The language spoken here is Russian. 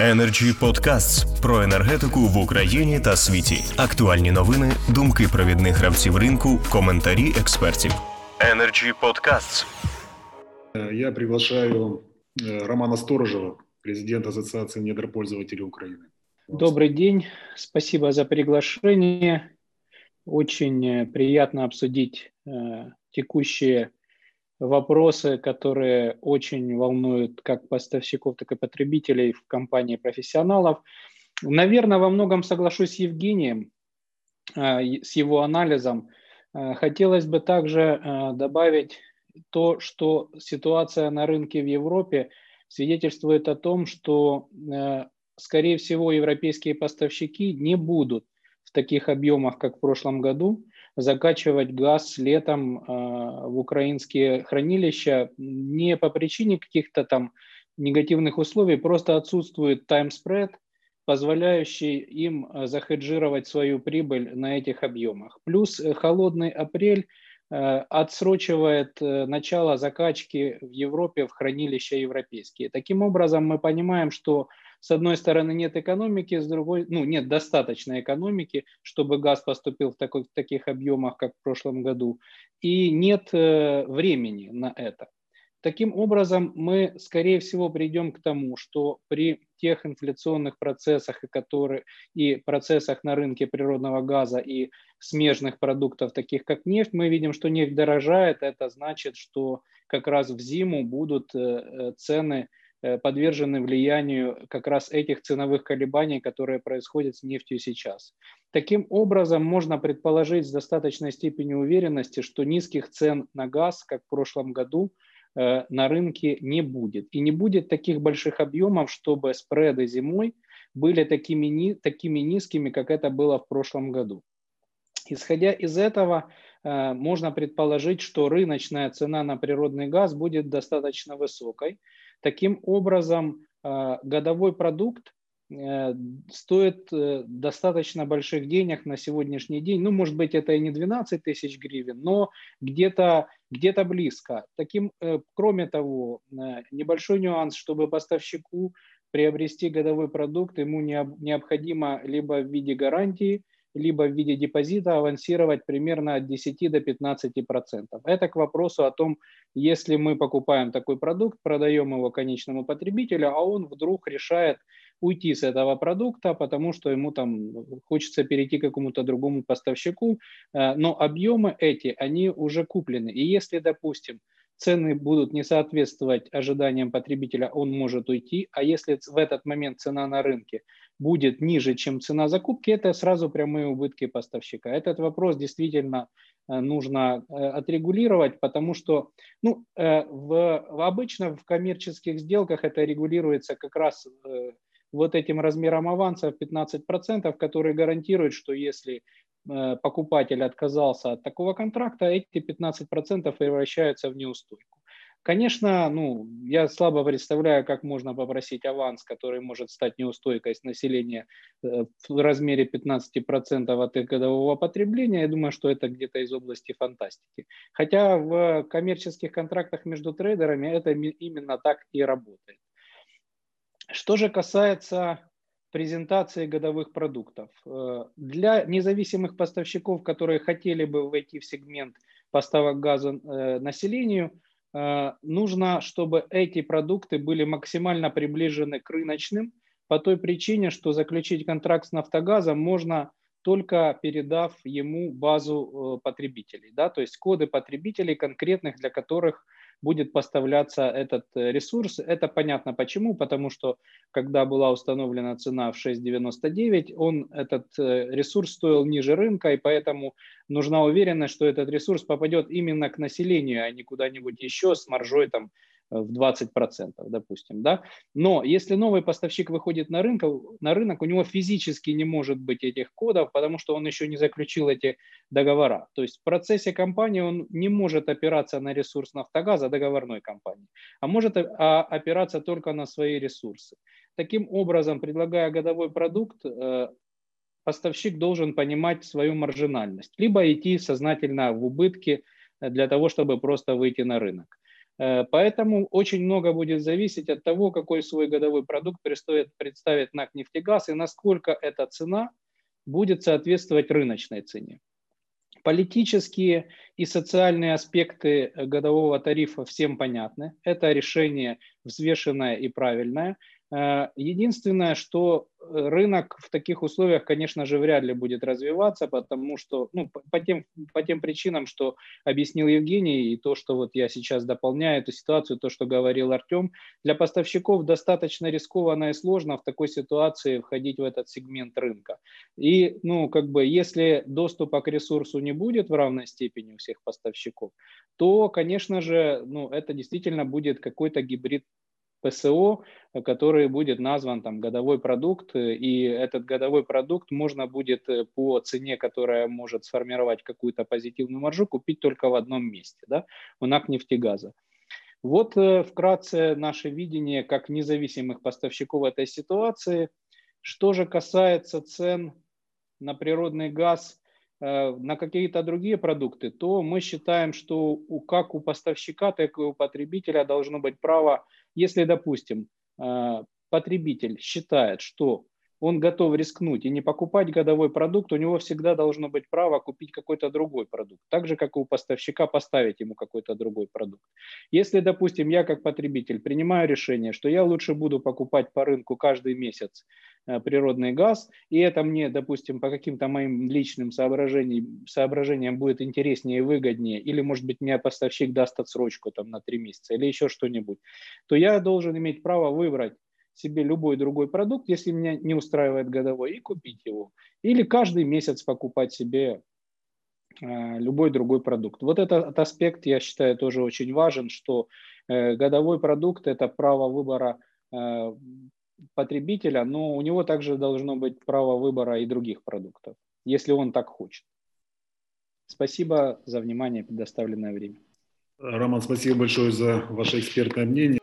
Energy Podcasts про енергетику в Україні та світі. Актуальні новини, думки провідних гравців ринку, коментарі експертів. Energy Podcasts. Я приглашаю э, Романа Сторожева, президента Ассоциации недропользователей Украины. Добрый день, спасибо за приглашение. Очень э, приятно обсудить э, текущие вопросы, которые очень волнуют как поставщиков, так и потребителей в компании профессионалов. Наверное, во многом соглашусь с Евгением, э, с его анализом. Э, хотелось бы также э, добавить то, что ситуация на рынке в Европе свидетельствует о том, что, скорее всего, европейские поставщики не будут в таких объемах, как в прошлом году, закачивать газ летом э, в украинские хранилища не по причине каких-то там негативных условий, просто отсутствует таймспред, позволяющий им э, захеджировать свою прибыль на этих объемах. Плюс э, холодный апрель отсрочивает начало закачки в Европе в хранилища европейские. Таким образом, мы понимаем, что с одной стороны нет экономики, с другой, ну, нет достаточной экономики, чтобы газ поступил в, такой, в таких объемах, как в прошлом году, и нет э, времени на это. Таким образом, мы, скорее всего, придем к тому, что при тех инфляционных процессах, которые, и процессах на рынке природного газа и смежных продуктов, таких как нефть, мы видим, что нефть дорожает. Это значит, что как раз в зиму будут э, э, цены подвержены влиянию как раз этих ценовых колебаний, которые происходят с нефтью сейчас. Таким образом, можно предположить с достаточной степенью уверенности, что низких цен на газ, как в прошлом году, э, на рынке не будет. И не будет таких больших объемов, чтобы спреды зимой были такими, такими низкими, как это было в прошлом году. Исходя из этого, э, можно предположить, что рыночная цена на природный газ будет достаточно высокой, Таким образом, э, годовой продукт э, стоит э, достаточно больших денег на сегодняшний день. Ну, может быть, это и не 12 тысяч гривен, но где-то где, -то, близко. Таким, кроме того, небольшой нюанс, чтобы поставщику приобрести годовой продукт, ему необходимо либо в виде гарантии, либо в виде депозита авансировать примерно от 10 до 15 процентов. Это к вопросу о том, если мы покупаем такой продукт, продаем его конечному потребителю, а он вдруг решает уйти с этого продукта, потому что ему там хочется перейти к какому-то другому поставщику, э, но объемы эти, они уже куплены. И если, допустим, цены будут не соответствовать ожиданиям потребителя, он может уйти. А если в этот момент цена на рынке будет ниже, чем цена закупки, это сразу прямые убытки поставщика. Этот вопрос действительно э, нужно э, отрегулировать, потому что ну, э, в, обычно в коммерческих сделках это регулируется как раз вот этим размером аванса в 15%, который гарантирует, что если покупатель отказался от такого контракта, эти 15% превращаются в неустойку. Конечно, ну, я слабо представляю, как можно попросить аванс, который может стать неустойкой с населения э, в размере 15% от их годового потребления. Я думаю, что это где-то из области фантастики. Хотя в коммерческих контрактах между трейдерами это именно так и работает. Что же касается презентации годовых продуктов. Э, для независимых поставщиков, которые хотели бы войти в сегмент поставок газа э, населению, э, нужно, чтобы эти продукты были максимально приближены к рыночным, по той причине, что заключить контракт с нафтогазом можно только передав ему базу потребителей, да, то есть коды потребителей конкретных, для которых будет поставляться этот э, ресурс. Это понятно почему, потому что когда была установлена цена в 6,99, он, этот э, ресурс стоил ниже рынка, и поэтому нужна уверенность, что этот ресурс попадет именно к населению, а не куда-нибудь еще с маржой там в 20%, допустим. Да? Но если новый поставщик выходит на рынок, на рынок, у него физически не может быть этих кодов, потому что он еще не заключил эти договора. То есть в процессе компании он не может опираться на ресурс нафтогаза договорной компании, а может а, опираться только на свои ресурсы. Таким образом, предлагая годовой продукт, э, поставщик должен понимать свою маржинальность, либо идти сознательно в убытки для того, чтобы просто выйти на рынок. Э, поэтому очень много будет зависеть от того, какой свой годовой продукт представит, НАК «Нефтегаз» и насколько эта цена будет соответствовать рыночной цене. Политические и социальные аспекты годового тарифа всем понятны. Это решение взвешенное и правильное. Э, единственное, что рынок в таких условиях, конечно же, вряд ли будет развиваться, потому что, ну, по тем, по тем причинам, что объяснил Евгений, и то, что вот я сейчас дополняю эту ситуацию, то, что говорил Артем, для поставщиков достаточно рискованно и сложно в такой ситуации входить в этот сегмент рынка. И, ну, как бы, если доступа к ресурсу не будет в равной степени у всех поставщиков, то, конечно же, ну, это действительно будет какой-то гибрид ПСО, который будет назван там годовой продукт, и этот годовой продукт можно будет э, по цене, которая может сформировать какую-то позитивную маржу, купить только в одном месте, да, у НАК нефтегаза. Вот э, вкратце наше видение как независимых поставщиков этой ситуации. Что же касается цен на природный газ, на какие-то другие продукты, то мы считаем, что у, как у поставщика, так и у потребителя должно быть право если, допустим, э, потребитель считает, что он готов рискнуть и не покупать годовой продукт, у него всегда должно быть право купить какой-то другой продукт. Так же, как и у поставщика поставить ему какой-то другой продукт. Если, допустим, я как потребитель принимаю решение, что я лучше буду покупать по рынку каждый месяц э, природный газ, и это мне, допустим, по каким-то моим личным соображениям, соображениям будет интереснее и выгоднее, или, может быть, мне поставщик даст отсрочку там, на три месяца, или еще что-нибудь, то я должен иметь право выбрать себе любой другой продукт, если меня не устраивает годовой, и купить его. Или каждый месяц покупать себе э, любой другой продукт. Вот этот аспект, я считаю, тоже очень важен, что э, годовой продукт – это право выбора э, потребителя, но у него также должно быть право выбора и других продуктов, если он так хочет. Спасибо за внимание, предоставленное время. Роман, спасибо большое за ваше экспертное мнение.